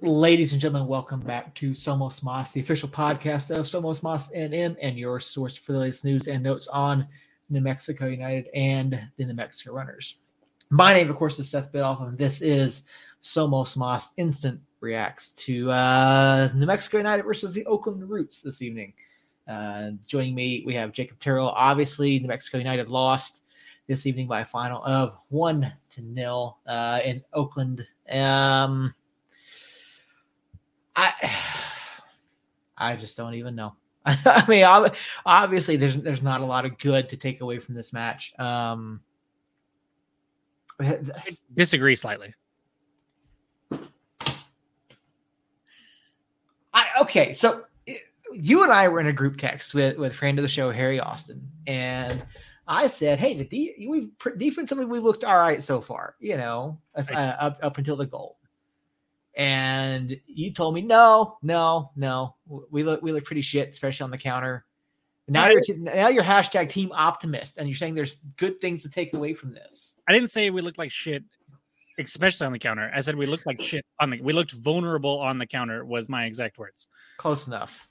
Ladies and gentlemen, welcome back to Somos Moss, the official podcast of Somos Moss NM and your source for the latest news and notes on New Mexico United and the New Mexico Runners. My name, of course, is Seth Bidoff, and this is Somos Moss Instant Reacts to uh, New Mexico United versus the Oakland Roots this evening. Uh, joining me, we have Jacob Terrell. Obviously, New Mexico United lost this evening by a final of one to nil uh, in Oakland. Um, I I just don't even know. I mean, obviously, there's there's not a lot of good to take away from this match. Um, I disagree slightly. I okay, so you and I were in a group text with with friend of the show Harry Austin, and I said, "Hey, the de- we've defensively we've looked all right so far, you know, uh, up up until the goal." And you told me, "No, no, no, we look we look pretty shit, especially on the counter." Now you're now you're hashtag team optimist, and you're saying there's good things to take away from this. I didn't say we looked like shit, especially on the counter. I said we looked like shit on the we looked vulnerable on the counter was my exact words. Close enough.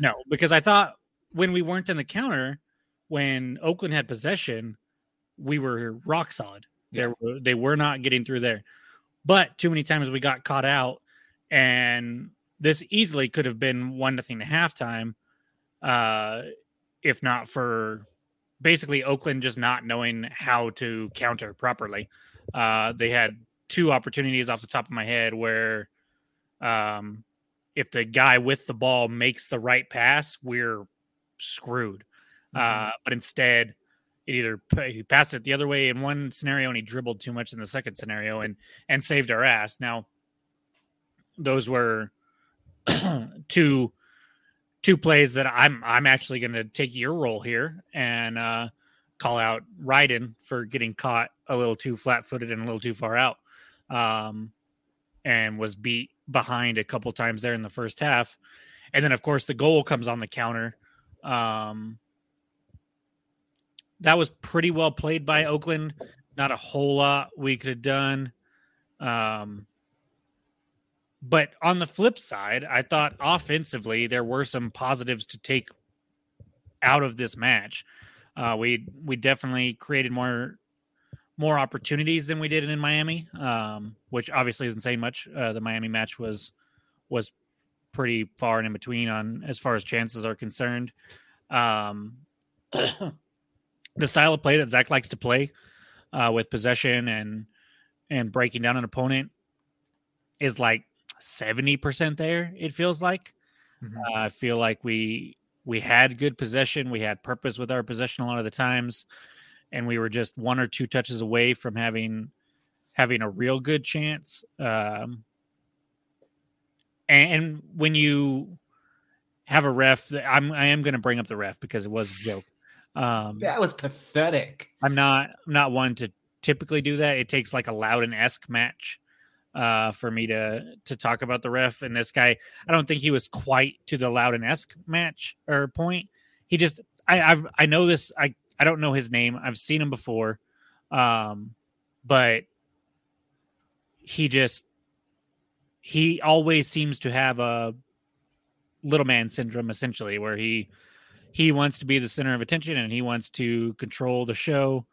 No, because I thought when we weren't in the counter, when Oakland had possession, we were rock solid. Yeah. They were they were not getting through there. But too many times we got caught out, and this easily could have been one nothing to halftime, uh, if not for basically Oakland just not knowing how to counter properly. Uh, they had two opportunities off the top of my head where um, if the guy with the ball makes the right pass, we're screwed. Mm-hmm. Uh, but instead, it either he passed it the other way in one scenario and he dribbled too much in the second scenario and and saved our ass. Now, those were two two plays that I'm I'm actually going to take your role here and uh, call out Ryden for getting caught a little too flat footed and a little too far out, um, and was beat behind a couple times there in the first half, and then of course the goal comes on the counter. Um, that was pretty well played by Oakland. Not a whole lot we could have done. Um, but on the flip side, I thought offensively there were some positives to take out of this match. Uh, we we definitely created more more opportunities than we did in Miami, um, which obviously isn't saying much. Uh, the Miami match was was pretty far and in between on as far as chances are concerned. Um, the style of play that Zach likes to play uh, with possession and and breaking down an opponent is like seventy percent there. It feels like. Mm-hmm. Uh, I feel like we we had good possession. We had purpose with our possession a lot of the times, and we were just one or two touches away from having having a real good chance. Um, and, and when you have a ref, I'm I am going to bring up the ref because it was a joke. Um, that was pathetic. I'm not I'm not one to typically do that. It takes like a Loudoun esque match uh, for me to to talk about the ref. And this guy, I don't think he was quite to the Loudoun esque match or point. He just I I've, I know this. I I don't know his name. I've seen him before, um, but he just he always seems to have a little man syndrome essentially where he he wants to be the center of attention and he wants to control the show.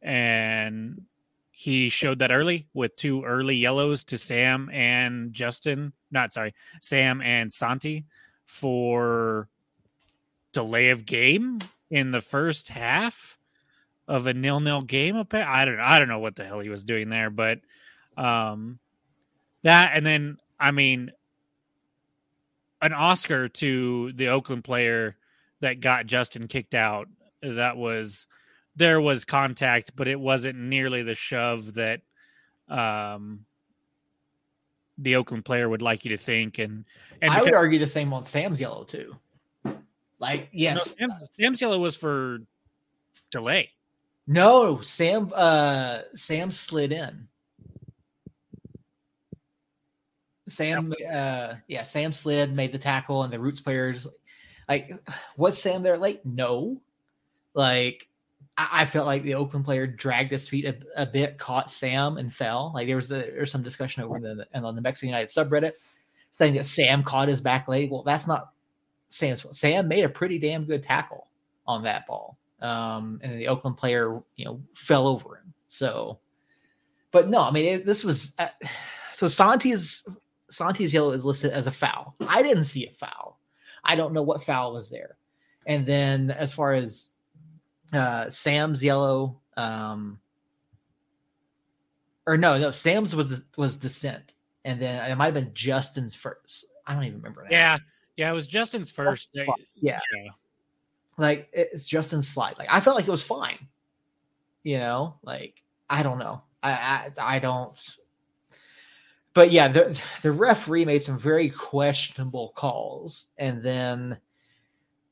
And he showed that early with two early yellows to Sam and Justin. Not sorry, Sam and Santi for delay of game in the first half of a nil-nil game. I don't. I don't know what the hell he was doing there, but um, that and then I mean an Oscar to the Oakland player that got Justin kicked out. That was there was contact, but it wasn't nearly the shove that um, the Oakland player would like you to think. And and I because, would argue the same on Sam's yellow too. Like yes, no, Sam's, Sam's yellow was for delay. No, Sam uh Sam slid in. Sam uh yeah, Sam slid, made the tackle, and the roots players like, was Sam there late? No. Like, I, I felt like the Oakland player dragged his feet a, a, bit, caught Sam, and fell. Like there was a, there was some discussion over the and on the Mexican United subreddit saying that Sam caught his back leg. Well, that's not Sam's fault. Sam made a pretty damn good tackle on that ball. Um, and the Oakland player, you know, fell over him. So, but no, I mean, it, this was uh, so Santi's Santi's yellow is listed as a foul. I didn't see a foul. I don't know what foul was there. And then as far as uh, Sam's yellow, um, or no, no, Sam's was was dissent, and then it might have been Justin's first. I don't even remember. That. Yeah, yeah, it was Justin's first. Yeah. yeah. like it's Justin's slide. Like I felt like it was fine. You know, like I don't know. I I, I don't. But yeah, the the referee made some very questionable calls, and then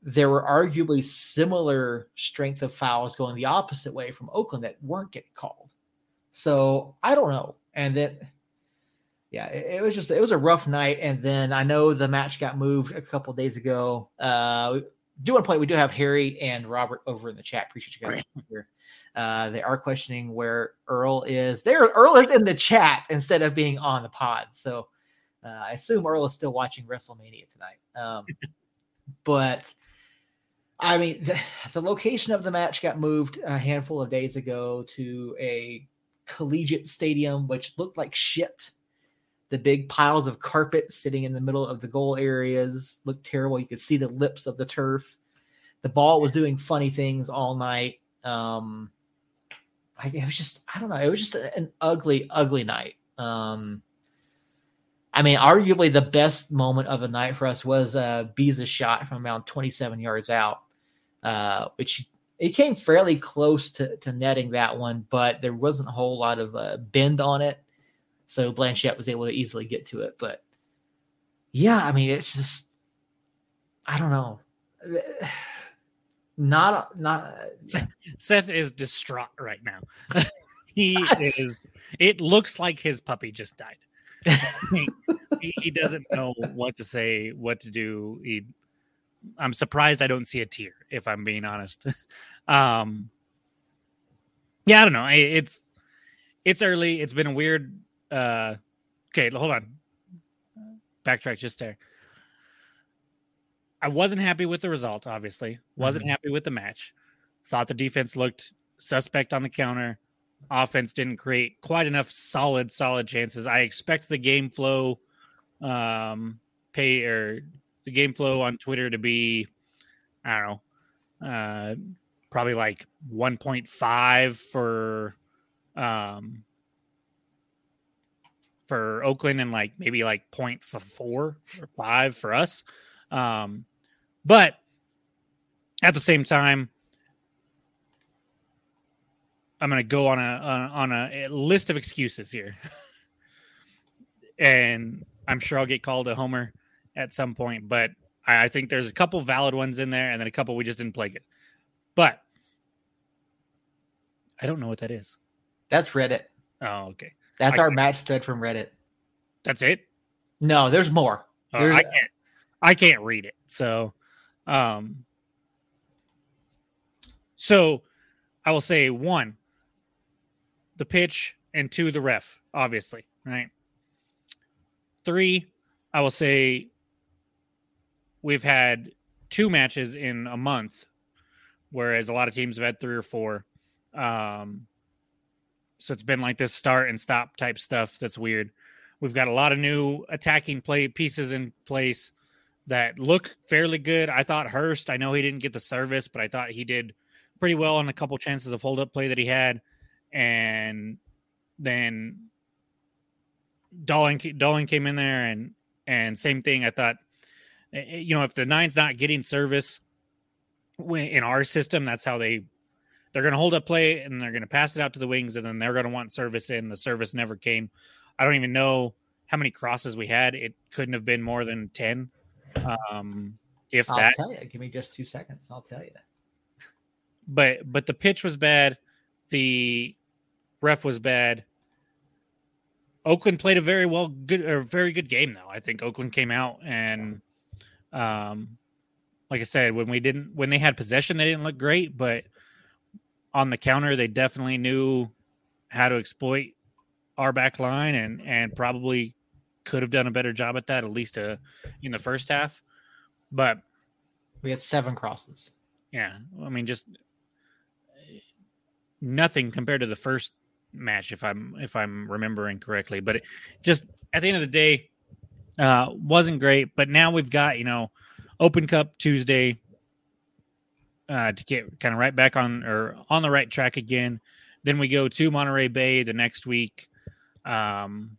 there were arguably similar strength of fouls going the opposite way from Oakland that weren't getting called. So I don't know. And then, yeah, it, it, was just it was a rough night. And then I know the match got moved a couple days ago. Uh, do want to point. We do have Harry and Robert over in the chat. Appreciate you guys here. Uh, they are questioning where Earl is. There, Earl is in the chat instead of being on the pod. So uh, I assume Earl is still watching WrestleMania tonight. Um, but I mean, the, the, location of the match got moved a handful of days ago to a collegiate stadium, which looked like shit. The big piles of carpet sitting in the middle of the goal areas looked terrible. You could see the lips of the turf. The ball was doing funny things all night. Um, I, it was just, I don't know. It was just an ugly, ugly night. Um, I mean, arguably the best moment of the night for us was uh, Bee's shot from around 27 yards out, uh, which it came fairly close to, to netting that one, but there wasn't a whole lot of uh, bend on it. So Blanchette was able to easily get to it. But yeah, I mean, it's just, I don't know. Not, not. Seth is distraught right now. he is, it looks like his puppy just died. he, he doesn't know what to say, what to do. He, I'm surprised I don't see a tear, if I'm being honest. um, yeah, I don't know. It's it's early. It's been a weird. Uh, okay, hold on. Backtrack just there. I wasn't happy with the result. Obviously, wasn't mm-hmm. happy with the match. Thought the defense looked suspect on the counter. Offense didn't create quite enough solid, solid chances. I expect the game flow, um, pay or the game flow on Twitter to be, I don't know, uh, probably like 1.5 for, um, for Oakland and like maybe like 0.4 or five for us. Um, but at the same time, I'm going to go on a on a, list of excuses here, and I'm sure I'll get called a homer at some point, but I, I think there's a couple valid ones in there, and then a couple we just didn't play good. But I don't know what that is. That's Reddit. Oh, okay. That's I our match thread from Reddit. That's it. No, there's more. Uh, there's... I can't. I can't read it. So, um, so I will say one, the pitch, and two, the ref. Obviously, right. Three, I will say we've had two matches in a month, whereas a lot of teams have had three or four. Um, so it's been like this start and stop type stuff that's weird. We've got a lot of new attacking play pieces in place that look fairly good. I thought Hurst, I know he didn't get the service, but I thought he did pretty well on a couple chances of hold up play that he had. And then Dolan, Dolan came in there and and same thing. I thought Eh, eh, you know, if the nine's not getting service in our system, that's how they they're going to hold up play and they're going to pass it out to the wings, and then they're going to want service in. The service never came. I don't even know how many crosses we had. It couldn't have been more than ten, um, if I'll that. tell you. Give me just two seconds. I'll tell you that. But but the pitch was bad. The ref was bad. Oakland played a very well good or very good game though. I think Oakland came out and um, like I said, when we didn't, when they had possession, they didn't look great, but on the counter, they definitely knew how to exploit our back line and and probably could have done a better job at that, at least uh, in the first half. But we had seven crosses. Yeah, I mean, just nothing compared to the first match, if I'm if I'm remembering correctly. But it just at the end of the day, uh, wasn't great. But now we've got you know, Open Cup Tuesday uh, to get kind of right back on or on the right track again. Then we go to Monterey Bay the next week. Um,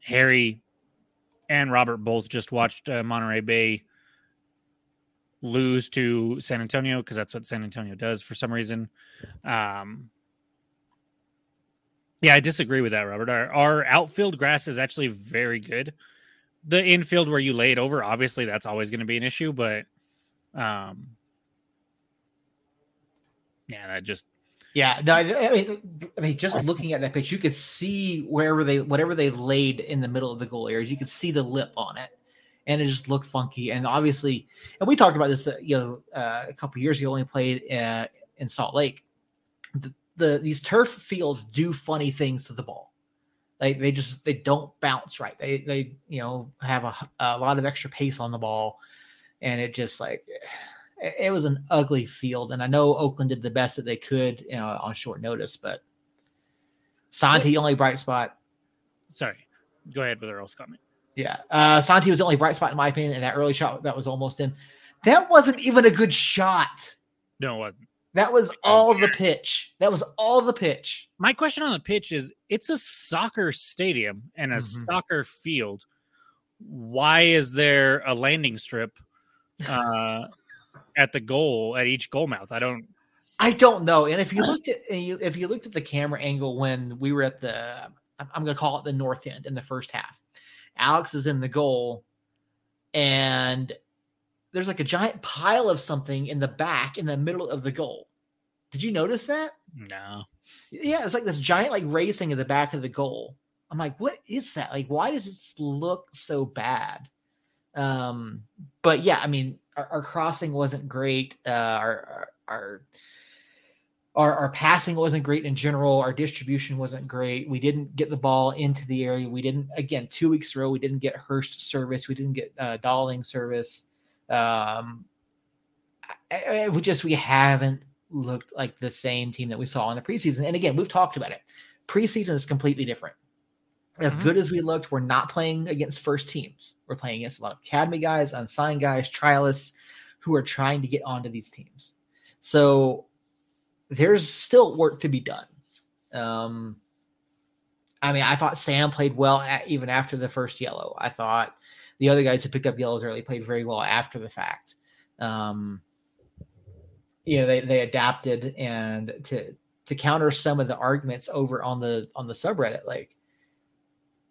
Harry and Robert both just watched uh, Monterey Bay lose to San Antonio because that's what San Antonio does for some reason. Um, yeah, I disagree with that, Robert. Our, our outfield grass is actually very good. The infield where you lay it over, obviously, that's always going to be an issue, but um, yeah, that just yeah, no, I mean, I mean, just looking at that pitch, you could see wherever they, whatever they laid in the middle of the goal areas, you could see the lip on it, and it just looked funky. And obviously, and we talked about this, uh, you know, uh, a couple years ago when we played uh, in Salt Lake. The, the these turf fields do funny things to the ball. They they just they don't bounce right. They they you know have a, a lot of extra pace on the ball, and it just like it was an ugly field, and I know Oakland did the best that they could you know, on short notice, but Santi only bright spot. Sorry, go ahead with Earl's comment. Yeah, uh, Santi was the only bright spot in my opinion, and that early shot that was almost in. That wasn't even a good shot. No, it wasn't. That was all the pitch. That was all the pitch. My question on the pitch is: It's a soccer stadium and a mm-hmm. soccer field. Why is there a landing strip? Uh, at the goal at each goal mouth. I don't. I don't know. And if you looked at if you looked at the camera angle when we were at the I'm going to call it the north end in the first half, Alex is in the goal, and there's like a giant pile of something in the back in the middle of the goal. Did you notice that? No. Yeah, it's like this giant like raised thing in the back of the goal. I'm like, what is that? Like, why does it look so bad? Um, but yeah, I mean, our, our crossing wasn't great. Uh, our, our our our passing wasn't great in general. Our distribution wasn't great. We didn't get the ball into the area. We didn't again two weeks row. We didn't get Hurst service. We didn't get uh, Dolling service. Um, I, I, we just we haven't looked like the same team that we saw in the preseason. And again, we've talked about it. Preseason is completely different as mm-hmm. good as we looked, we're not playing against first teams. We're playing against a lot of academy guys, unsigned guys, trialists who are trying to get onto these teams. So there's still work to be done. Um, I mean, I thought Sam played well at, even after the first yellow. I thought the other guys who picked up yellows early played very well after the fact. Um, you know, they they adapted and to to counter some of the arguments over on the on the subreddit, like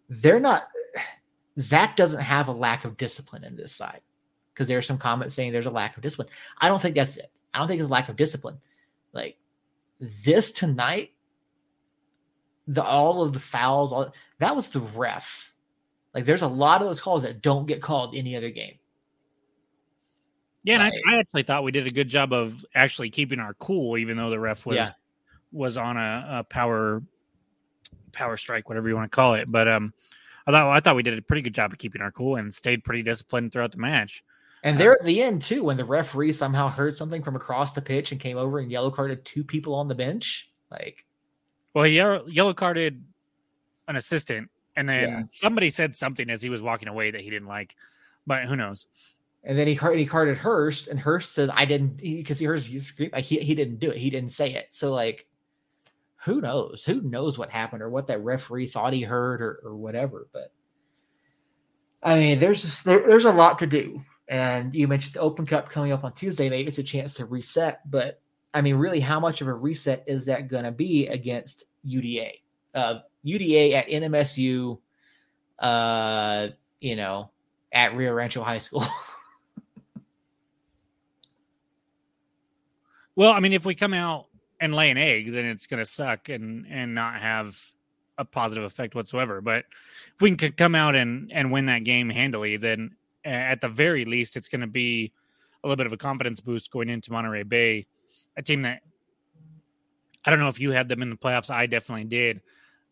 they're not Zach doesn't have a lack of discipline in this side because there are some comments saying there's a lack of discipline. I don't think that's it. I don't think it's a lack of discipline. Like this tonight, the all of the fouls, all that was the ref. Like there's a lot of those calls that don't get called any other game. Yeah, and I, I, actually thought we did a good job of actually keeping our cool, even though the ref was yeah. was on a, a power power strike, whatever you want to call it. But um, I thought I thought we did a pretty good job of keeping our cool and stayed pretty disciplined throughout the match. And there at the end too, when the referee somehow heard something from across the pitch and came over and yellow carded two people on the bench, like, well, he yellow carded an assistant, and then yeah. somebody said something as he was walking away that he didn't like, but who knows? And then he carded, he carded Hurst, and Hurst said, "I didn't," because he, he like, he he didn't do it. He didn't say it. So like, who knows? Who knows what happened or what that referee thought he heard or, or whatever. But I mean, there's just, there, there's a lot to do. And you mentioned the Open Cup coming up on Tuesday. Maybe it's a chance to reset. But I mean, really, how much of a reset is that going to be against UDA? Uh, UDA at NMSU, uh, you know, at Rio Rancho High School. well, I mean, if we come out and lay an egg, then it's going to suck and and not have a positive effect whatsoever. But if we can come out and and win that game handily, then at the very least, it's going to be a little bit of a confidence boost going into Monterey Bay, a team that I don't know if you had them in the playoffs. I definitely did.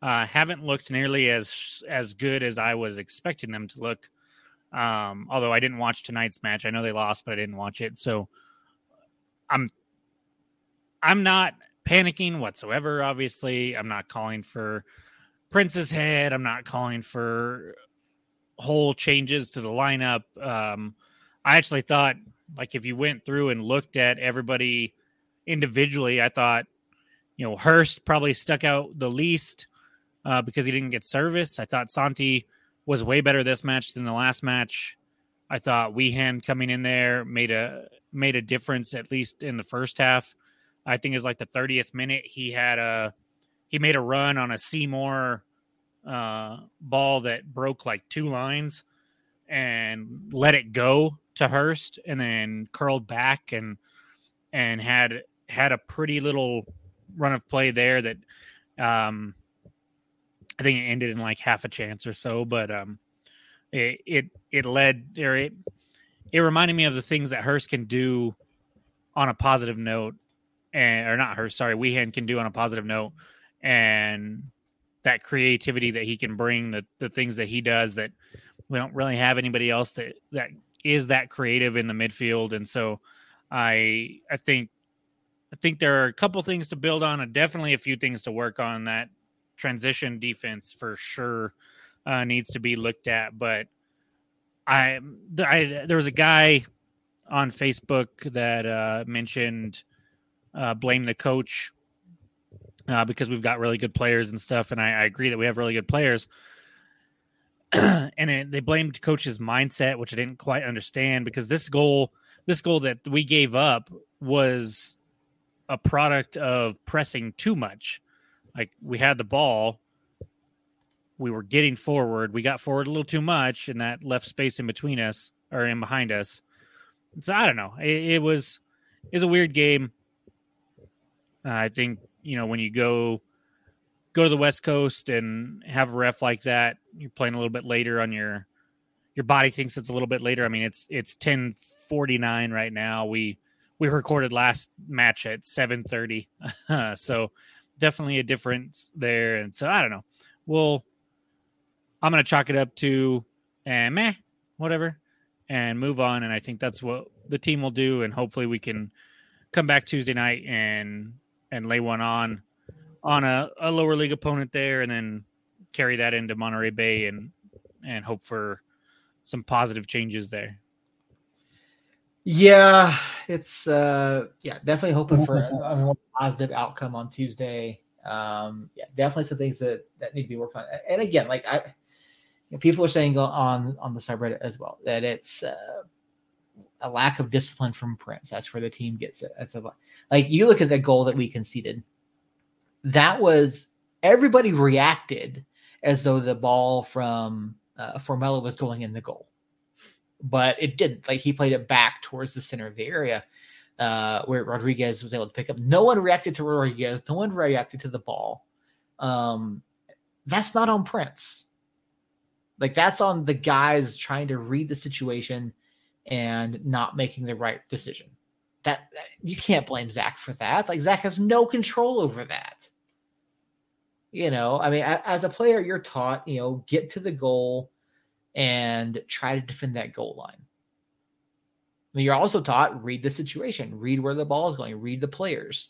uh, haven't looked nearly as as good as I was expecting them to look. Um, although I didn't watch tonight's match, I know they lost, but I didn't watch it, so I'm I'm not panicking whatsoever. Obviously, I'm not calling for Prince's head. I'm not calling for whole changes to the lineup. Um, I actually thought, like, if you went through and looked at everybody individually, I thought, you know, Hurst probably stuck out the least uh, because he didn't get service. I thought Santi was way better this match than the last match. I thought Wehan coming in there made a made a difference at least in the first half. I think it's like the 30th minute he had a he made a run on a Seymour uh, ball that broke like two lines and let it go to Hurst and then curled back and and had had a pretty little run of play there that um I think it ended in like half a chance or so, but um it it, it led or it it reminded me of the things that Hurst can do on a positive note and or not her, sorry, Wehan can do on a positive note and that creativity that he can bring, the the things that he does that we don't really have anybody else that that is that creative in the midfield. And so I I think I think there are a couple things to build on and definitely a few things to work on. That transition defense for sure uh, needs to be looked at. But I, I there was a guy on Facebook that uh, mentioned uh, blame the coach uh, because we've got really good players and stuff. And I, I agree that we have really good players. and it, they blamed coach's mindset, which I didn't quite understand because this goal, this goal that we gave up was a product of pressing too much. Like we had the ball, we were getting forward, we got forward a little too much, and that left space in between us or in behind us. So I don't know. It, it was is a weird game. Uh, I think you know when you go go to the West Coast and have a ref like that, you're playing a little bit later on your your body thinks it's a little bit later. I mean, it's it's ten forty nine right now. We we recorded last match at seven thirty, so definitely a difference there. And so I don't know. Well, I'm gonna chalk it up to eh, meh, whatever, and move on. And I think that's what the team will do. And hopefully we can come back Tuesday night and and lay one on on a, a lower league opponent there, and then carry that into Monterey Bay and and hope for some positive changes there. Yeah, it's uh yeah, definitely hoping for a positive outcome on Tuesday. Um yeah, definitely some things that that need to be worked on. And again, like I you know, people are saying on on the subreddit as well that it's uh a lack of discipline from Prince. That's where the team gets it. That's a like you look at the goal that we conceded. That was everybody reacted as though the ball from uh, Formella was going in the goal, but it didn't. Like he played it back towards the center of the area uh, where Rodriguez was able to pick up. No one reacted to Rodriguez. No one reacted to the ball. Um, that's not on Prince. Like that's on the guys trying to read the situation and not making the right decision. That, that you can't blame Zach for that. Like Zach has no control over that. You know, I mean, as a player, you're taught, you know, get to the goal and try to defend that goal line. I mean, you're also taught read the situation, read where the ball is going, read the players,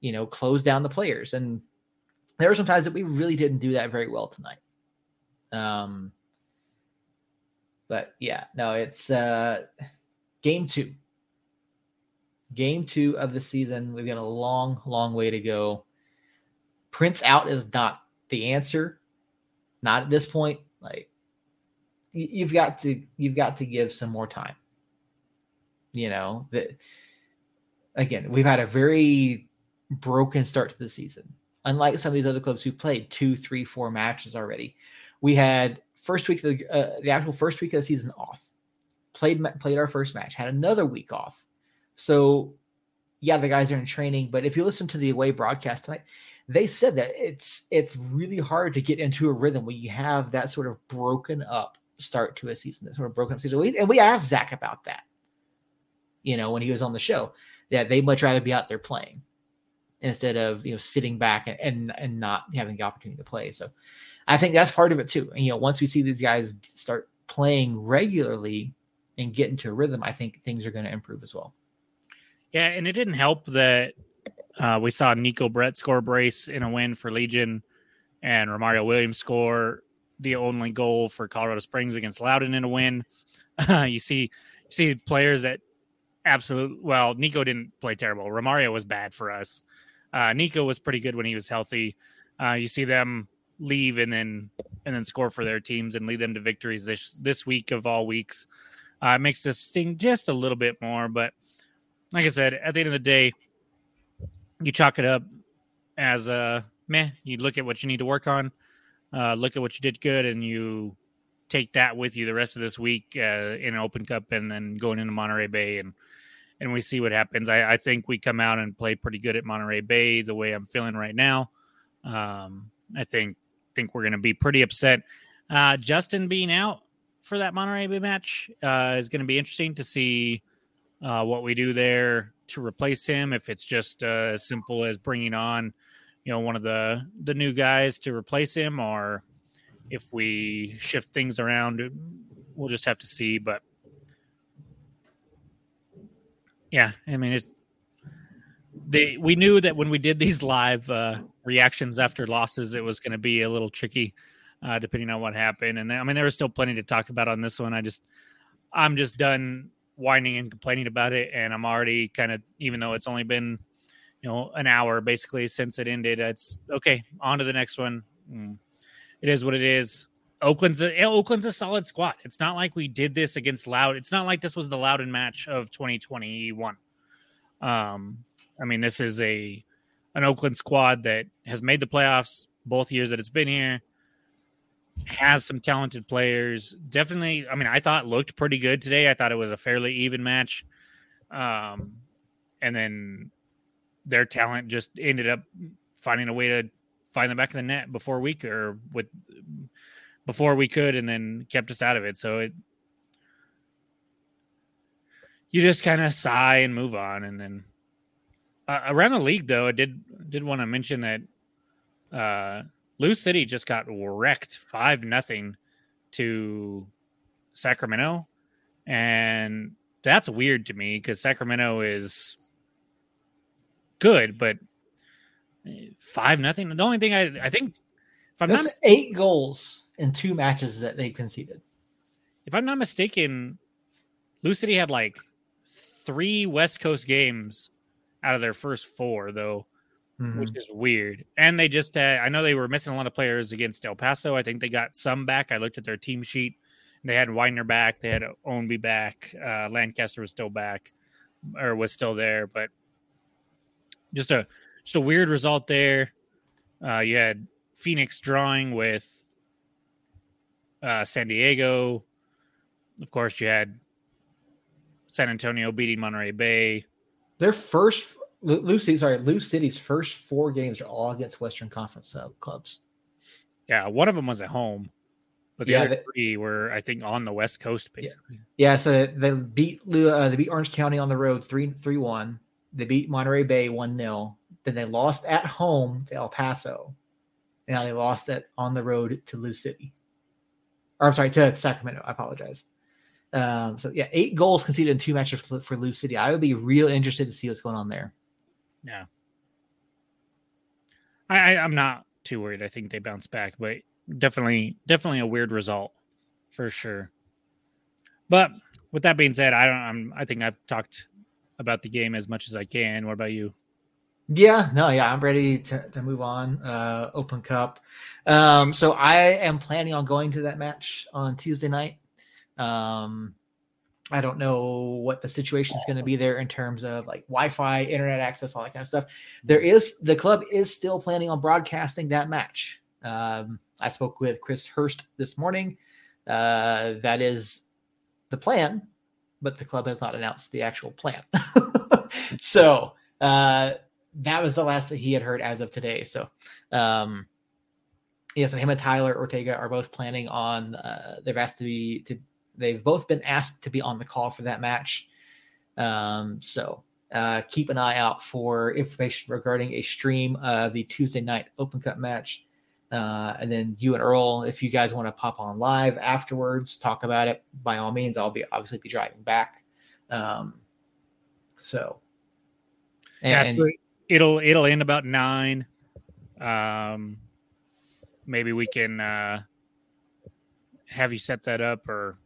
you know, close down the players. And there were some times that we really didn't do that very well tonight. Um, but yeah, no, it's uh, game two. Game two of the season. We've got a long, long way to go. Prince out is not the answer. Not at this point. Like you've got to you've got to give some more time. You know that again, we've had a very broken start to the season. Unlike some of these other clubs who played two, three, four matches already, we had first week of the, uh, the actual first week of the season off. Played played our first match, had another week off. So yeah, the guys are in training, but if you listen to the away broadcast tonight, they said that it's it's really hard to get into a rhythm when you have that sort of broken up start to a season, that sort of broken up season. and we asked Zach about that, you know, when he was on the show, that they'd much rather be out there playing. instead of you know sitting back and and not having the opportunity to play. So I think that's part of it too. And you know, once we see these guys start playing regularly and get into a rhythm, I think things are going to improve as well. Yeah, and it didn't help that uh, we saw Neco Brett score brace in a win for Legion, and Romario Williams score the only goal for Colorado Springs against Loudoun in a win. you see, you see players that absolute. Well, Neco didn't play terrible. Romario was bad for us. Uh, Neco was pretty good when he was healthy. Uh, you see them leave and then and then score for their teams and lead them to victories this this week of all weeks. Uh, it makes this sting just a little bit more, but like I said, at the end of the day, you chalk it up as a meh. You look at what you need to work on, uh, look at what you did good, and you take that with you the rest of this week uh, in an Open Cup and then going into Monterey Bay and and we see what happens. I, I, think we come out and play pretty good at Monterey Bay the way I'm feeling right now. Um, I think think we're going to be pretty upset. Uh, Justin being out for that Monterey Bay match uh, is going to be interesting to see uh, what we do there to replace him. If it's just uh, as simple as bringing on, you know, one of the the new guys to replace him, or if we shift things around, we'll just have to see. But yeah, I mean, it, they we knew that when we did these live uh, reactions after losses, it was going to be a little tricky, uh, depending on what happened. And I mean, there was still plenty to talk about on this one. I just, I'm just done whining and complaining about it, and I'm already kind of, even though it's only been, you know, an hour basically since it ended. It's okay. On to the next one. Mm. It is what it is. Oakland's a, Oakland's a solid squad. It's not like we did this against Loud. It's not like this was the Loudoun match of 2021. Um, I mean, this is a an Oakland squad that has made the playoffs both years that it's been here. Has some talented players. Definitely, I mean, I thought looked pretty good today. I thought it was a fairly even match. Um, and then their talent just ended up finding a way to find the back of the net before we could, or with before we could, and then kept us out of it. So it, you just kind of sigh and move on, and then uh, around the league, though, I did did want to mention that uh, Lou City just got wrecked five nothing to Sacramento, and that's weird to me because Sacramento is good, but five nothing. The only thing I I think if I'm that's not eight goals in two matches that they conceded. If I'm not mistaken, Lou City had like three West Coast games out of their first four, though, mm-hmm. which is weird. And they just, uh, I know they were missing a lot of players against El Paso. I think they got some back. I looked at their team sheet. They had Widener back. They had Ownby back. Uh, Lancaster was still back, or was still there. But just a just a weird result there. Uh, you had Phoenix drawing with uh, San Diego. Of course, you had San Antonio beating Monterey Bay. Their first Lucy, sorry, Lou City's first four games are all against Western Conference uh, clubs. Yeah, one of them was at home, but the yeah, other they, three were, I think, on the West Coast, basically. Yeah, yeah so they beat uh, they beat Orange County on the road three three one. They beat Monterey Bay one 0 Then they lost at home to El Paso. Now they lost it on the road to Lou City. Or I'm sorry, to Sacramento. I apologize. Um, so yeah, eight goals conceded in two matches for, for Lou City. I would be real interested to see what's going on there. Yeah, I, I am not too worried. I think they bounce back, but definitely definitely a weird result for sure. But with that being said, I don't. I'm. I think I've talked about the game as much as I can. What about you? Yeah, no, yeah, I'm ready to, to move on. Uh, Open Cup. Um, so I am planning on going to that match on Tuesday night. Um, I don't know what the situation is going to be there in terms of like Wi-Fi, internet access, all that kind of stuff. There is the club is still planning on broadcasting that match. Um, I spoke with Chris Hurst this morning. Uh, that is the plan, but the club has not announced the actual plan. so uh, that was the last that he had heard as of today. So, um, yeah, so him and Tyler Ortega are both planning on. Uh, they've asked to be to They've both been asked to be on the call for that match. Um, so uh, keep an eye out for information regarding a stream of the Tuesday night Open Cup match. Uh, and then you and Earl, if you guys want to pop on live afterwards, talk about it. By all means, I'll be obviously be driving back. Um, so, and, yeah, so it'll it'll end about nine. Um, maybe we can uh, have you set that up, or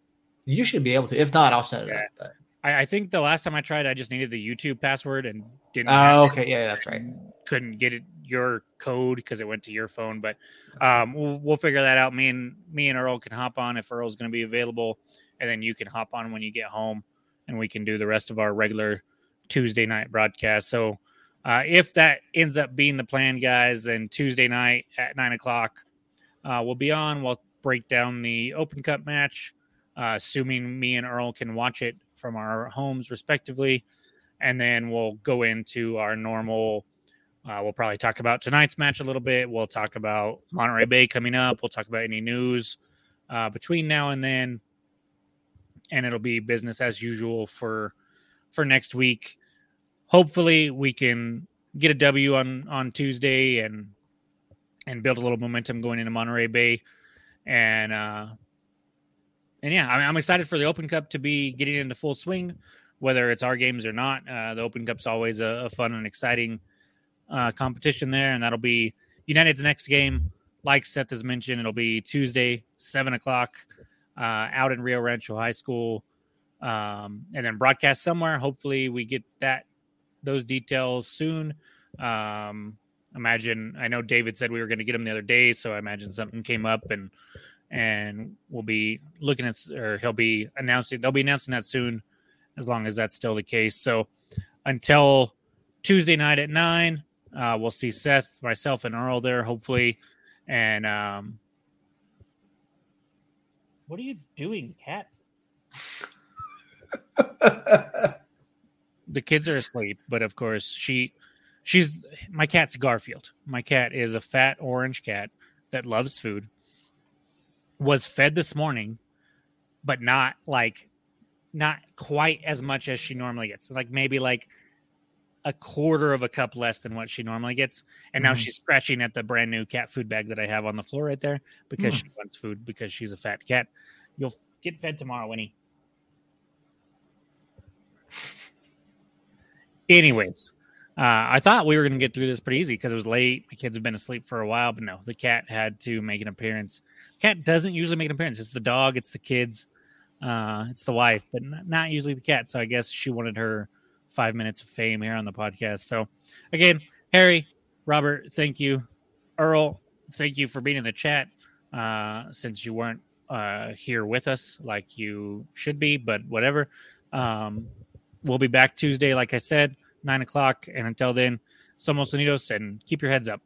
you should be able to. If not, I'll set it yeah. up. But. I, I, think the last time I tried, I just needed the YouTube password and didn't. Oh, okay, yeah, that's right. Couldn't get it your code because it went to your phone, but um, we'll, we'll figure that out. Me and me and Earl can hop on if Earl's going to be available, and then you can hop on when you get home, and we can do the rest of our regular Tuesday night broadcast. So uh, if that ends up being the plan, guys, then Tuesday night at nine o'clock, uh, we'll be on. We'll break down the Open Cup match, uh, assuming me and Earl can watch it from our homes respectively, and then we'll go into our normal. Uh, we'll probably talk about tonight's match a little bit. We'll talk about Monterey Bay coming up. We'll talk about any news uh, between now and then, and it'll be business as usual for for next week. Hopefully, we can get a W on on Tuesday and and build a little momentum going into Monterey Bay, and uh, and yeah, I mean, I'm excited for the Open Cup to be getting into full swing, whether it's our games or not. Uh, the Open Cup's always a, a fun and exciting uh, competition there, and that'll be United's next game. Like Seth has mentioned, it'll be Tuesday, seven o'clock, uh, out in Rio Rancho High School um, and then broadcast somewhere. Hopefully, we get that those details soon. Um, imagine I know David said we were going to get him the other day, so I imagine something came up and and we'll be looking at or he'll be announcing they'll be announcing that soon as long as that's still the case. So until Tuesday night at nine, uh, we'll see Seth, myself, and Earl there hopefully. And um, what are you doing, cat? the kids are asleep, but of course she she's my cat's Garfield. My cat is a fat orange cat that loves food. Was fed this morning, but not like not quite as much as she normally gets. Like maybe like a quarter of a cup less than what she normally gets. And now mm. she's scratching at the brand new cat food bag that I have on the floor right there because mm. she wants food because she's a fat cat. You'll get fed tomorrow, Winnie. Anyways, uh, I thought we were going to get through this pretty easy because it was late. My kids have been asleep for a while, but no, the cat had to make an appearance. Cat doesn't usually make an appearance. It's the dog, it's the kids, uh, it's the wife, but not usually the cat. So I guess she wanted her five minutes of fame here on the podcast. So again, Harry, Robert, thank you. Earl, thank you for being in the chat uh, since you weren't uh, here with us like you should be, but whatever. Um, we'll be back Tuesday, like I said, nine o'clock. And until then, somos unidos and keep your heads up.